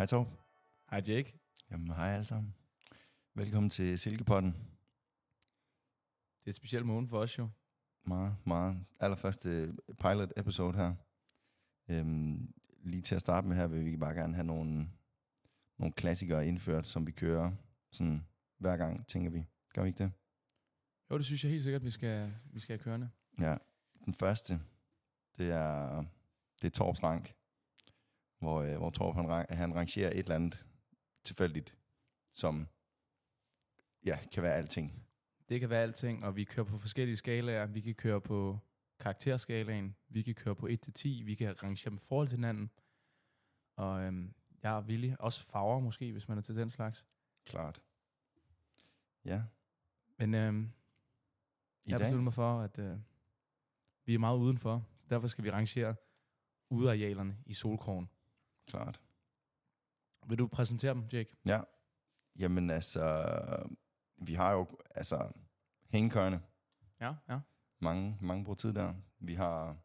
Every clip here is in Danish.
Hej Torb. Hej Jake. Jamen, hej alle sammen. Velkommen til Silkepotten. Det er et specielt måned for os jo. Meget, meget. Allerførste pilot episode her. Øhm, lige til at starte med her, vil vi bare gerne have nogle, nogle klassikere indført, som vi kører sådan hver gang, tænker vi. Gør vi ikke det? Jo, det synes jeg helt sikkert, vi skal, vi skal have kørende. Ja. Den første, det er, det er Torps rank, hvor, øh, hvor Torp han, han rangerer et eller andet tilfældigt, som ja, kan være alting. Det kan være alting, og vi kører på forskellige skalaer. Vi kan køre på karakterskalaen, vi kan køre på 1-10, vi kan rangere dem i forhold til hinanden. Og øhm, jeg er villig. Også farver måske, hvis man er til den slags. Klart. Ja. Men øhm, I jeg besluttet mig for, at øh, vi er meget udenfor. Så derfor skal vi rangere udearealerne i solkrogen. Klart. Vil du præsentere dem, Jake? Ja. Jamen altså, vi har jo altså hængekøjerne. Ja, ja. Mange, mange bruger tid der. Vi har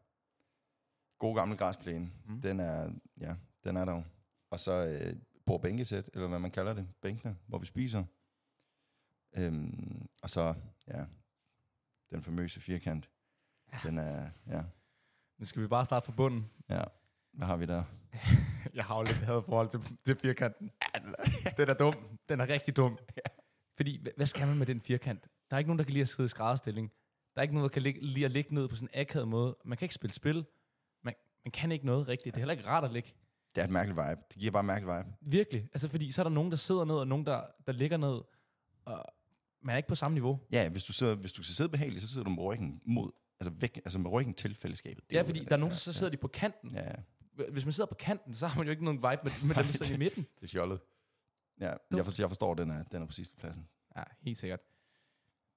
god gamle græsplæne. Mm. Den er, ja, den er der jo. Og så øh, bord bænkesæt, eller hvad man kalder det, bænkene, hvor vi spiser. Øhm, og så, ja, den famøse firkant. Den er, ja, Men skal vi bare starte fra bunden? ja. Hvad har vi der? Jeg har jo lidt had forhold til, til firkanten. Den er dum. Den er rigtig dum. Fordi, hva- hvad skal man med den firkant? Der er ikke nogen, der kan lide at sidde i skrædderstilling. Der er ikke nogen, der kan ligge, lide at ligge ned på sådan en akavet måde. Man kan ikke spille spil. Man, man kan ikke noget rigtigt. Det er heller ikke rart at ligge. Det er et mærkeligt vibe. Det giver bare en mærkelig vibe. Virkelig. Altså, fordi så er der nogen, der sidder ned, og nogen, der, der ligger ned. Og man er ikke på samme niveau. Ja, hvis du, sidder, hvis du skal sidde behageligt, så sidder du med ryggen mod, altså væk, altså med ryggen til fællesskabet. Det er fordi, der er nogen, der så sidder de på kanten. Ja, ja, Hvis man sidder på kanten, så har man jo ikke nogen vibe med, med dem, der sidder i midten. det er fjollet. Ja, jeg forstår, jeg forstår den er, den er på sidste pladsen. Ja, helt sikkert.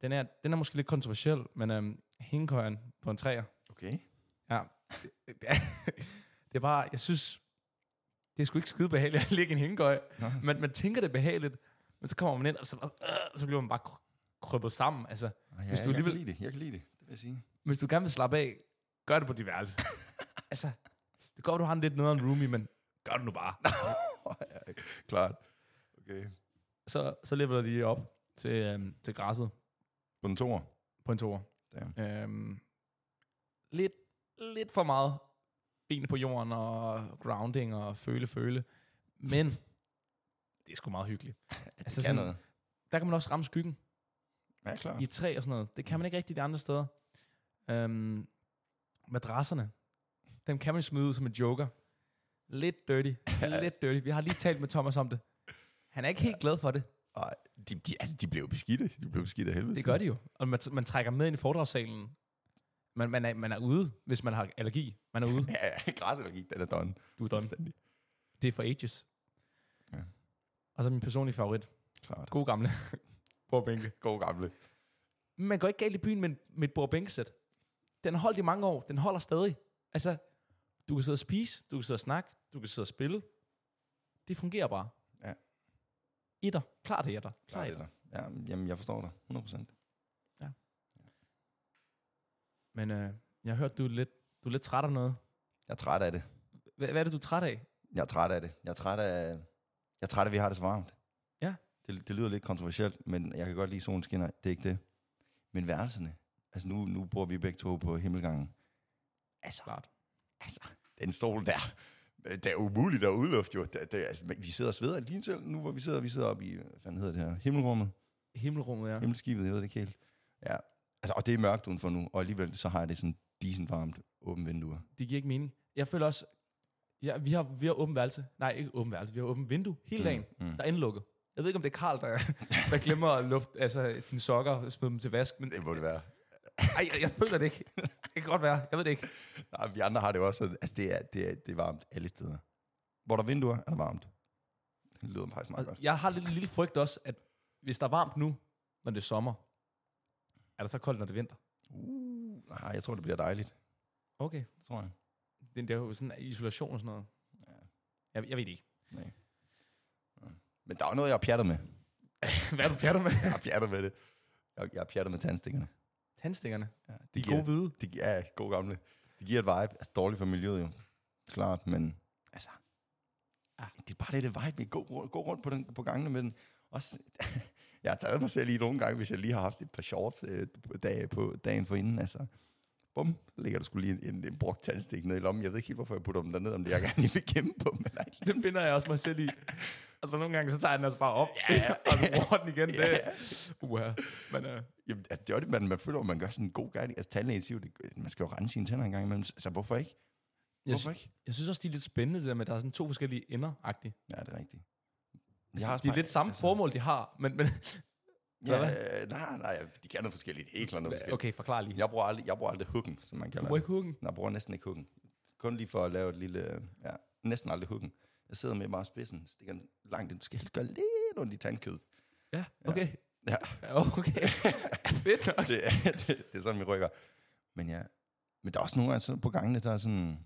Den er, den er måske lidt kontroversiel, men øhm, hængekøjen på en træer, Okay. ja, det, det, er, det er bare, jeg synes, det er sgu ikke skide behageligt at ligge i en hængekøj. Man, man tænker det behageligt, men så kommer man ind, og så, øh, så bliver man bare krøbet sammen. Altså, Ja, Hvis du jeg alligevel- kan lide det, jeg kan lide det, det vil jeg sige. hvis du gerne vil slappe af, gør det på dit værelse. altså, det går, du har en lidt nederen roomie, men gør det nu bare. ja, klart. Okay. Så, så leveler de op til, øhm, til græsset På den toer. på en toer. Damn. Øhm, lidt, lidt for meget ben på jorden og grounding og føle, føle. Men det er sgu meget hyggeligt. Altså sådan- noget. Der kan man også ramme skyggen Ja, klart. i træ og sådan noget. Det kan man ikke rigtig de andre steder. Øhm, madrasserne, dem kan man smide ud som en joker. Lidt dirty. lidt dirty. Vi har lige talt med Thomas om det. Han er ikke helt glad for det. Ej, de, de, altså, de blev beskidte. De blev beskidte af helvede. Det gør de jo. Og man, man trækker med ind i foredragssalen. Man, man, er, man er ude, hvis man har allergi. Man er ude. Ja, græsallergi, den er done. Du er done. Det er for ages. Ja. Og så min personlige favorit. Klart. God gamle bordbænke. God gamle. Man går ikke galt i byen med, med et bordbænkesæt. Den har holdt i mange år. Den holder stadig. Altså, du kan sidde og spise, du kan sidde og snakke, du kan sidde og spille. Det fungerer bare. Ja. Etter. Klart det er der. Klart etter. Ja, jamen, jeg forstår dig. 100%. Men øh, jeg har hørt, du er lidt, du er lidt træt af noget. Jeg er træt af det. Hvad, hvad er det, du er træt af? Jeg er træt af det. Jeg er træt af, jeg er træt af, at vi har det så varmt. Ja. Det, det lyder lidt kontroversielt, men jeg kan godt lide solen skinner. Det er ikke det. Men værelserne. Altså nu, nu bor vi begge to på himmelgangen. Altså, Klart. altså, den stol der. Det er umuligt at udlufte jo. Det, det, altså, vi sidder og sveder lige til nu, hvor vi sidder, vi sidder oppe i, hvad fanden hedder det her, himmelrummet, Himmelrummet, ja. himmelskibet, jeg ved det ikke helt. Ja, altså, og det er mørkt udenfor nu, og alligevel så har jeg det sådan decent varmt, åbent vinduer. Det giver ikke mening. Jeg føler også, ja, vi har, vi har åbent værelse. Nej, ikke åbent værelse. Vi har åbent vindue hele dagen. Mm, mm. Der er indlukket. Jeg ved ikke, om det er Karl, der, der glemmer at luft, altså, sine sokker og smide dem til vask. Men Det må det være. ej, jeg, jeg føler det ikke. Det kan godt være. Jeg ved det ikke. Nej, vi andre har det også altså det er, det er, det er varmt alle steder. Hvor der er vinduer, er der varmt. Det lyder faktisk meget Og godt. jeg har lidt en lille frygt også, at hvis der er varmt nu, når det er sommer, er det så koldt, når det er vinter? Uh, nej, jeg tror, det bliver dejligt. Okay. Det tror jeg. Det, det er jo sådan isolation og sådan noget. Ja. Jeg, jeg ved det ikke. Nej. Men der er jo noget, jeg har pjattet med. Hvad er du pjatter med? Jeg har pjattet med det. Jeg, jeg har pjattet med tandstikkerne. Tandstikkerne. Ja, De er gode hvide. De, ja, gode gamle. Det giver et vibe. Altså dårligt for miljøet jo. Klart, men altså... ja. det er bare lidt et vibe, gå, gå rundt på, den, på gangene med den. Også, jeg har taget mig selv i nogle gange, hvis jeg lige har haft et par shorts øh, på, dag, på dagen for inden, altså. Bum, ligger der skulle lige en, en, en brugt tandstik ned i lommen. Jeg ved ikke helt, hvorfor jeg putter dem derned, om det jeg gerne lige vil gemme på. Men nej. Det finder jeg også mig selv i. Altså nogle gange, så tager jeg den altså bare op, ja, ja. og så bruger den igen. Det, Ja. uha. Men uh, Jamen, altså, det er jo det, man, man føler, at man gør sådan en god gerning. Altså, tandlægen siger jo, det, man skal jo rense sine tænder en gang imellem. Altså, hvorfor ikke? jeg, Hvorfor ikke? jeg synes også, de er lidt spændende, det der med, at der er sådan to forskellige ender-agtige. Ja, det er rigtigt. Altså, også de er lidt samme altså, formål, de har, men, men Ja, nej, nej, de kan noget forskelligt. Helt klart noget forskelligt. okay, forklar lige. Jeg bruger aldrig, jeg bruger aldrig hooken, som man Du kalder det. ikke huggen. Nej, jeg bruger næsten ikke hooken. Kun lige for at lave et lille... Ja, næsten aldrig hooken. Jeg sidder med bare spidsen, stikker den langt ind. Skal gøre lidt ondt i tandkød. Ja, okay. Ja. Okay. Fedt nok. Det, er- det, det er sådan, vi rykker. Men ja, men der er også nogle gange på gangene, der er sådan...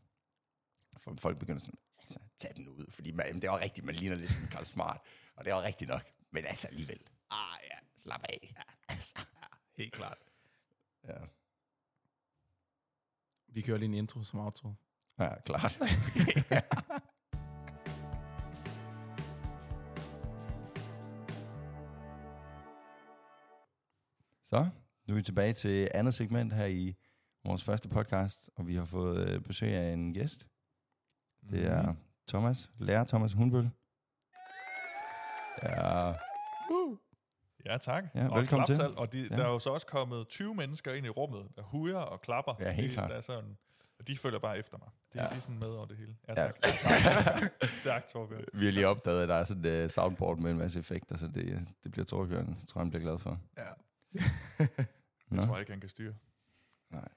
for- Folk begynder sådan, altså, tag den ud. Fordi man, det var rigtigt, man ligner lidt sådan Karl Smart. Og det var rigtigt nok. Men altså alligevel. Ah, ja. Slap af. Ja. Altså, Helt klart. ja. Vi kører lige en intro som outro. ja, klart. Så, nu er vi tilbage til andet segment her i vores første podcast, og vi har fået øh, besøg af en gæst. Det er Thomas, lærer Thomas Hundbøl. Ja, Ja, tak. Ja, og velkommen til. klapsal, Og de, Ja. der er jo så også kommet 20 mennesker ind i rummet, der huger og klapper. Ja, helt klart. Der er sådan, og de følger bare efter mig. De er Ja. lige sådan med over det hele. Ja, Ja. tak. Stærkt, Torbjørn. vi har lige opdaget, at der er sådan et uh, soundboard med en masse effekter, så det, det bliver Torbjørn, tror jeg, han bliver glad for. Ja. Jeg tror ikke, han kan styre. nej.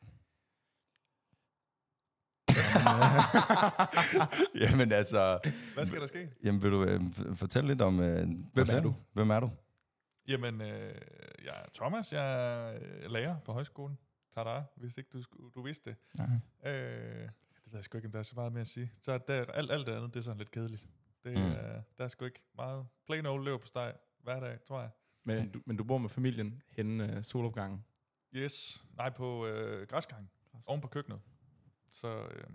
Jamen altså, Hvad skal der ske? jamen, vil du øh, fortælle lidt om... Øh, Hvem er du? Hvem er du? Jamen, øh, jeg er Thomas. Jeg er øh, lærer på højskolen. Tada, hvis ikke du, du vidste det. Nej. Øh, det ved jeg sgu ikke, om der er så meget mere at sige. Så er der, alt, alt det andet, det er sådan lidt kedeligt. Det, Mm. er, der er sgu ikke meget plain old løb på steg hver dag, tror jeg. Men, du, men du bor med familien henne uh, solopgangen. Yes. Nej, på øh, græsgangen. Oven på køkkenet. Så øh,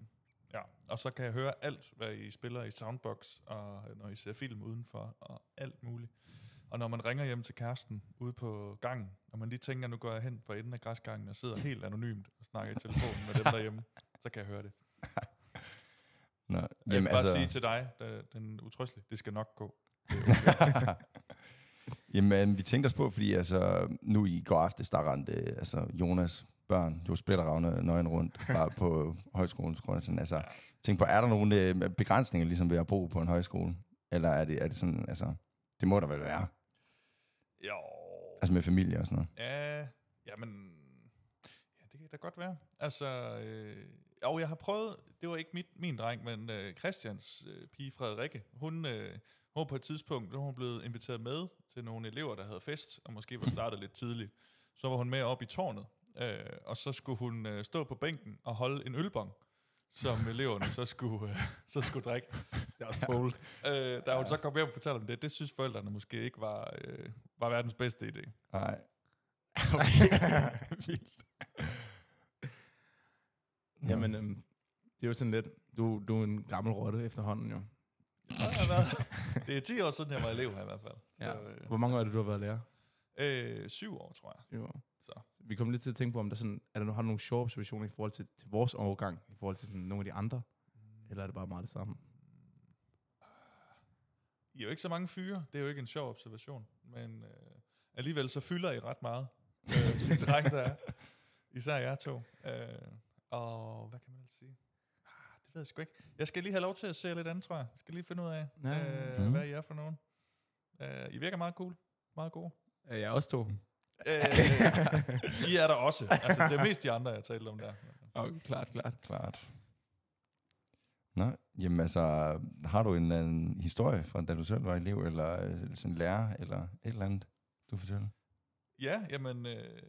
ja, og så kan jeg høre alt, hvad I spiller i Soundbox, og når I ser film udenfor, og alt muligt. Og når man ringer hjem til kæresten ude på gangen, og man lige tænker, nu går jeg hen for enden af græsgangen og sidder helt anonymt og snakker i telefonen med dem derhjemme, så kan jeg høre det. Nå, Jeg vil jamen, bare altså, sige til dig, den utrøstelige, det skal nok gå. jamen, vi tænkte os på, fordi altså, nu i går aftes, der rendte altså, Jonas børn, jo splitteravne nøgen rundt, bare på højskolens grund. Sådan, altså, tænk på, er der nogle øh, begrænsninger ligesom ved at bo på en højskole? Eller er det, er det sådan, altså, det må der vel være, Jo. altså med familie og sådan noget. Ja, jamen, ja, det kan da godt være. Altså, øh, jo, jeg har prøvet, det var ikke mit, min dreng, men øh, Christians øh, pige Frederikke, hun, øh, hun var på et tidspunkt, hun blevet inviteret med til nogle elever, der havde fest, og måske var startet lidt tidligt. Så var hun med op i tårnet, øh, og så skulle hun øh, stå på bænken og holde en ølbong, som eleverne så skulle, øh, så skulle drikke. Det er også bold. Øh, da hun så kom hjem og fortalte om det, det synes forældrene måske ikke var, øh, var verdens bedste idé. Nej. Okay. Vildt. Jamen, øhm, det er jo sådan lidt, du, du er en gammel rotte efterhånden jo. Været- det er 10 år siden, jeg var elev her i hvert fald. Ja. Så, øh, Hvor mange år er det, du har været lærer? øh, syv år, tror jeg. Jo. Så. Vi kommer lidt til at tænke på, om der sådan, er der, no- har du nogle sjove observationer i forhold til, til vores overgang, i forhold til sådan nogle af de andre? Eller er det bare meget det samme? I er jo ikke så mange fyre. Det er jo ikke en sjov observation. Men øh, alligevel så fylder I ret meget. Øh, de drenge, der er. Især jer to. Øh, og hvad kan man ellers sige? Det ved jeg sgu ikke. Jeg skal lige have lov til at se lidt andet, tror jeg. Jeg skal lige finde ud af, Ja. øh, Mhm. hvad I er for nogen. Øh, I virker meget cool. Meget gode. Er jeg også to? Øh, I er der også. Altså, det er mest de andre, jeg talte om der. Okay, klart, klart. Klart. Nå, jamen altså, har du en, eller anden historie fra da du selv var elev, eller øh, sådan lærer, eller et eller andet, du fortæller? Ja, jamen, øh,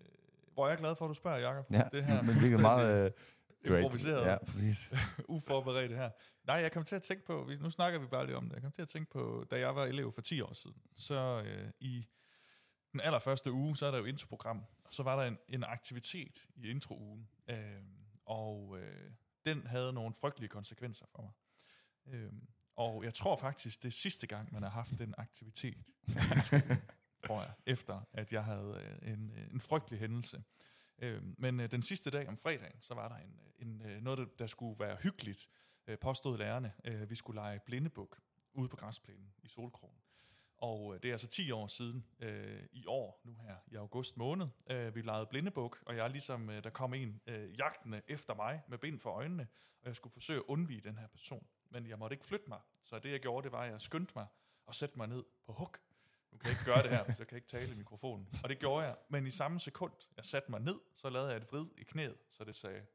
hvor er jeg glad for, at du spørger, Jacob. Ja, det her men hvilket meget... Øh, du er improviseret. Ja, præcis. uforberedt her. Nej, jeg kom til at tænke på, nu snakker vi bare lige om det, jeg kom til at tænke på, da jeg var elev for 10 år siden, så øh, i den allerførste uge, så er der jo introprogram, og så var der en, en aktivitet i introugen, øh, og øh, den havde nogle frygtelige konsekvenser for mig. Øh, og jeg tror faktisk, det er sidste gang, man har haft den aktivitet, tror jeg, efter at jeg havde øh, en, en frygtelig hændelse. Øh, men øh, den sidste dag om fredagen, så var der en, øh, en, øh, noget, der, der skulle være hyggeligt, øh, påstod lærerne. Øh, vi skulle lege blindebuk ude på græsplænen i Solkrogen. Og øh, det er altså 10 år siden øh, i år, nu her i august måned, øh, vi legede blindebuk, og jeg ligesom, øh, der kom en øh, jagtende efter mig med bind for øjnene, og jeg skulle forsøge at undvige den her person. Men jeg måtte ikke flytte mig, så det jeg gjorde, det var, at jeg skyndte mig og sætte mig ned på huk. Nu kan jeg ikke gøre det her, så jeg kan ikke tale i mikrofonen. Og det gjorde jeg, men i samme sekund, jeg satte mig ned, så lavede jeg et vrid i knæet, så det sagde...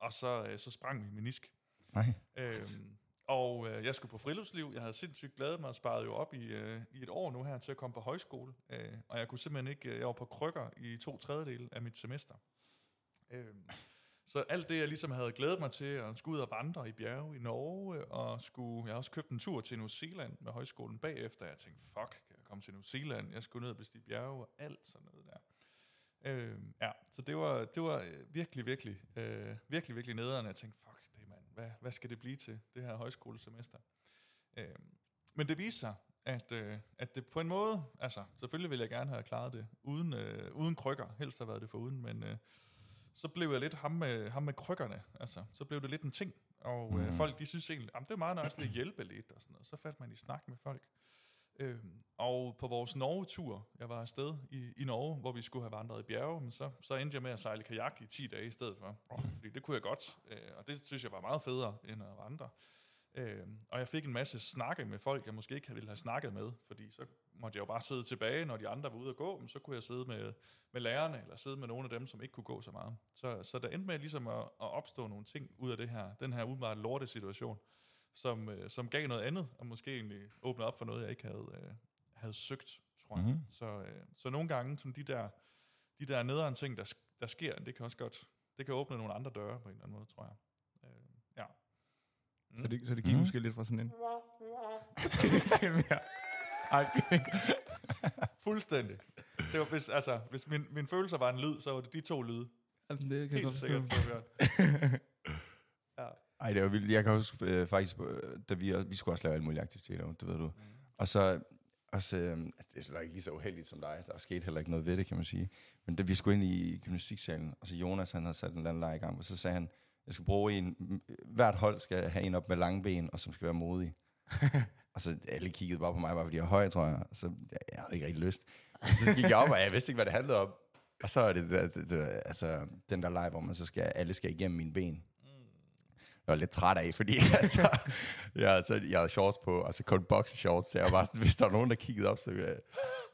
Og så, øh, så sprang min menisk. Nej. Øhm, og øh, jeg skulle på friluftsliv. Jeg havde sindssygt glædet mig og sparet jo op i, øh, i et år nu her til at komme på højskole. Øh, og jeg kunne simpelthen ikke... øh, Jeg var på krykker i to tredjedel af mit semester. Øhm, så alt det, jeg ligesom havde glædet mig til, at skulle ud og vandre i bjerge i Norge, og skulle, jeg har også købt en tur til New Zealand med højskolen bagefter. Jeg tænkte, fuck, kan jeg komme til New Zealand? Jeg skulle ned og bestige bjerge og alt sådan noget der. Øh, ja, så det var, det var øh, virkelig, virkelig, øh, virkelig, virkelig nederen. Jeg tænkte, fuck det, mand. Hvad, hvad skal det blive til, det her højskolesemester? Øh, men det viste sig, at, øh, at det på en måde, altså selvfølgelig ville jeg gerne have klaret det uden, øh, uden krykker, helst have været det for uden, men øh, så blev jeg lidt ham med, ham med krykkerne, altså så blev det lidt en ting, og øh, Mm. folk de synes egentlig, at det er meget nice at hjælpe lidt og sådan noget, så faldt man i snak med folk. Øhm, og på vores Norge-tur, jeg var afsted i, i Norge, hvor vi skulle have vandret i bjerge, men så, så endte jeg med at sejle kajak i 10 dage i stedet for. Fordi det kunne jeg godt, øh, og det synes jeg var meget federe end at vandre. Øhm, og jeg fik en masse snakke med folk, jeg måske ikke ville have snakket med, fordi så måtte jeg jo bare sidde tilbage, når de andre var ude at gå, men så kunne jeg sidde med, med lærerne, eller sidde med nogle af dem, som ikke kunne gå så meget. Så, så der endte med ligesom at, at opstå nogle ting ud af det her, den her umiddelbart lorte situation, som, øh, som gav noget andet, og måske egentlig åbnede op for noget, jeg ikke havde, øh, havde søgt, tror jeg. Mhm. Mm-hmm. Så, øh, så nogle gange, som de der, de der nederen ting, der, der sker, det kan også godt, det kan åbne nogle andre døre på en eller anden måde, tror jeg. Øh, ja. Så det, så det gik Mm. mm. måske lidt fra sådan en... til mere... Ej, Fuldstændig. Det var, hvis, altså, hvis min, min følelser var en lyd, så var det de to lyde. Jamen, det kan jeg Helt sikkert, så. Ja. Ej, det var vildt. Jeg kan huske øh, faktisk, øh, da vi, vi skulle også lave alle mulige aktiviteter, det ved du. Og så, også, øh, altså, det er så ikke lige så uheldigt som dig. Der skete heller ikke noget ved det, kan man sige. Men da vi skulle ind i gymnastiksalen, og så Jonas, han havde sat en eller anden leg i gang, og så sagde han, jeg skal bruge en, hvert hold skal have en op med lange ben, og som skal være modig. og så alle kiggede bare på mig, bare fordi jeg er høj, tror jeg. Så, jeg, jeg havde ikke rigtig lyst. Og så gik jeg op, og jeg vidste ikke, hvad det handlede om. Og så er det, det, det, det altså, den der leg, hvor man så skal, alle skal igennem mine ben. Jeg var lidt træt af, fordi altså, jeg, altså, jeg havde shorts på, og så kun boxershorts, så jeg var bare sådan, hvis der var nogen, der kiggede op, så jeg,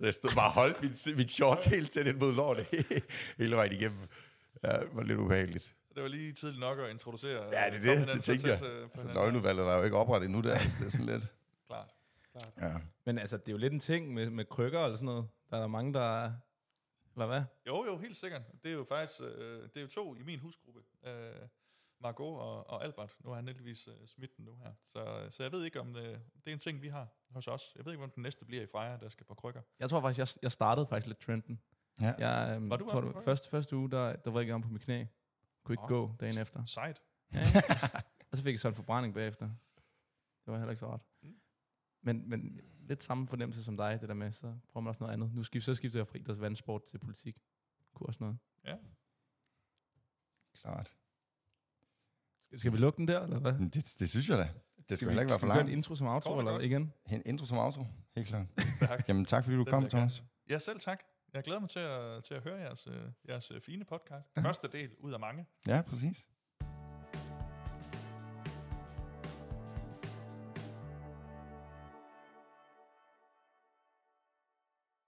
jeg stod bare og holdt mit, mit shorts helt tæt ind mod låret hele vejen igennem. Ja, det var lidt ubehageligt. Det var lige tidligt nok at introducere. Ja, det er komme det, det så tænkte jeg. tæt, øh, på Altså, nøgleudvalget var jo ikke oprettet endnu der, så det er sådan lidt, Klart. Klart. ja. Men altså, det er jo lidt en ting med, med krykker eller sådan noget. Der er der mange, der er... Eller hvad? Jo, jo, helt sikkert. Det er jo faktisk øh, det er jo to i min husgruppe. Øh, Margot og, og Albert. Nu har han heldigvis øh, smidt den nu her. Så, så jeg ved ikke, om det, det er en ting, vi har hos os. Jeg ved ikke, om den næste bliver i Freja, der skal på krykker. Jeg tror faktisk, jeg, jeg startede faktisk lidt trenden. ja. Jeg øhm, Var du tror, var første, første uge, der, der var jeg om på mit knæ. Kunne ikke Åh. gå dagen efter. Sejt. Ja, og så fik jeg så en forbrænding bagefter. Det var heller ikke så rart. Mm. Men, men lidt samme fornemmelse som dig, det der med, så prøver man også noget andet. Nu skift, så skifter jeg fra idræts vandsport til politik. Kunne også noget. Ja. Klart. Skal, skal vi lukke den der, eller hvad? Men Det, det synes jeg da. Det skal vi, heller ikke være for skal vi en langt. intro som outro, eller igen? En intro som outro, helt klart. Stærkt. Jamen tak, fordi du Den kom. Thomas. Ja, selv tak. Jeg glæder mig til at, til at høre jeres, øh, jeres øh, fine podcast. Første del ud af mange. Ja, præcis.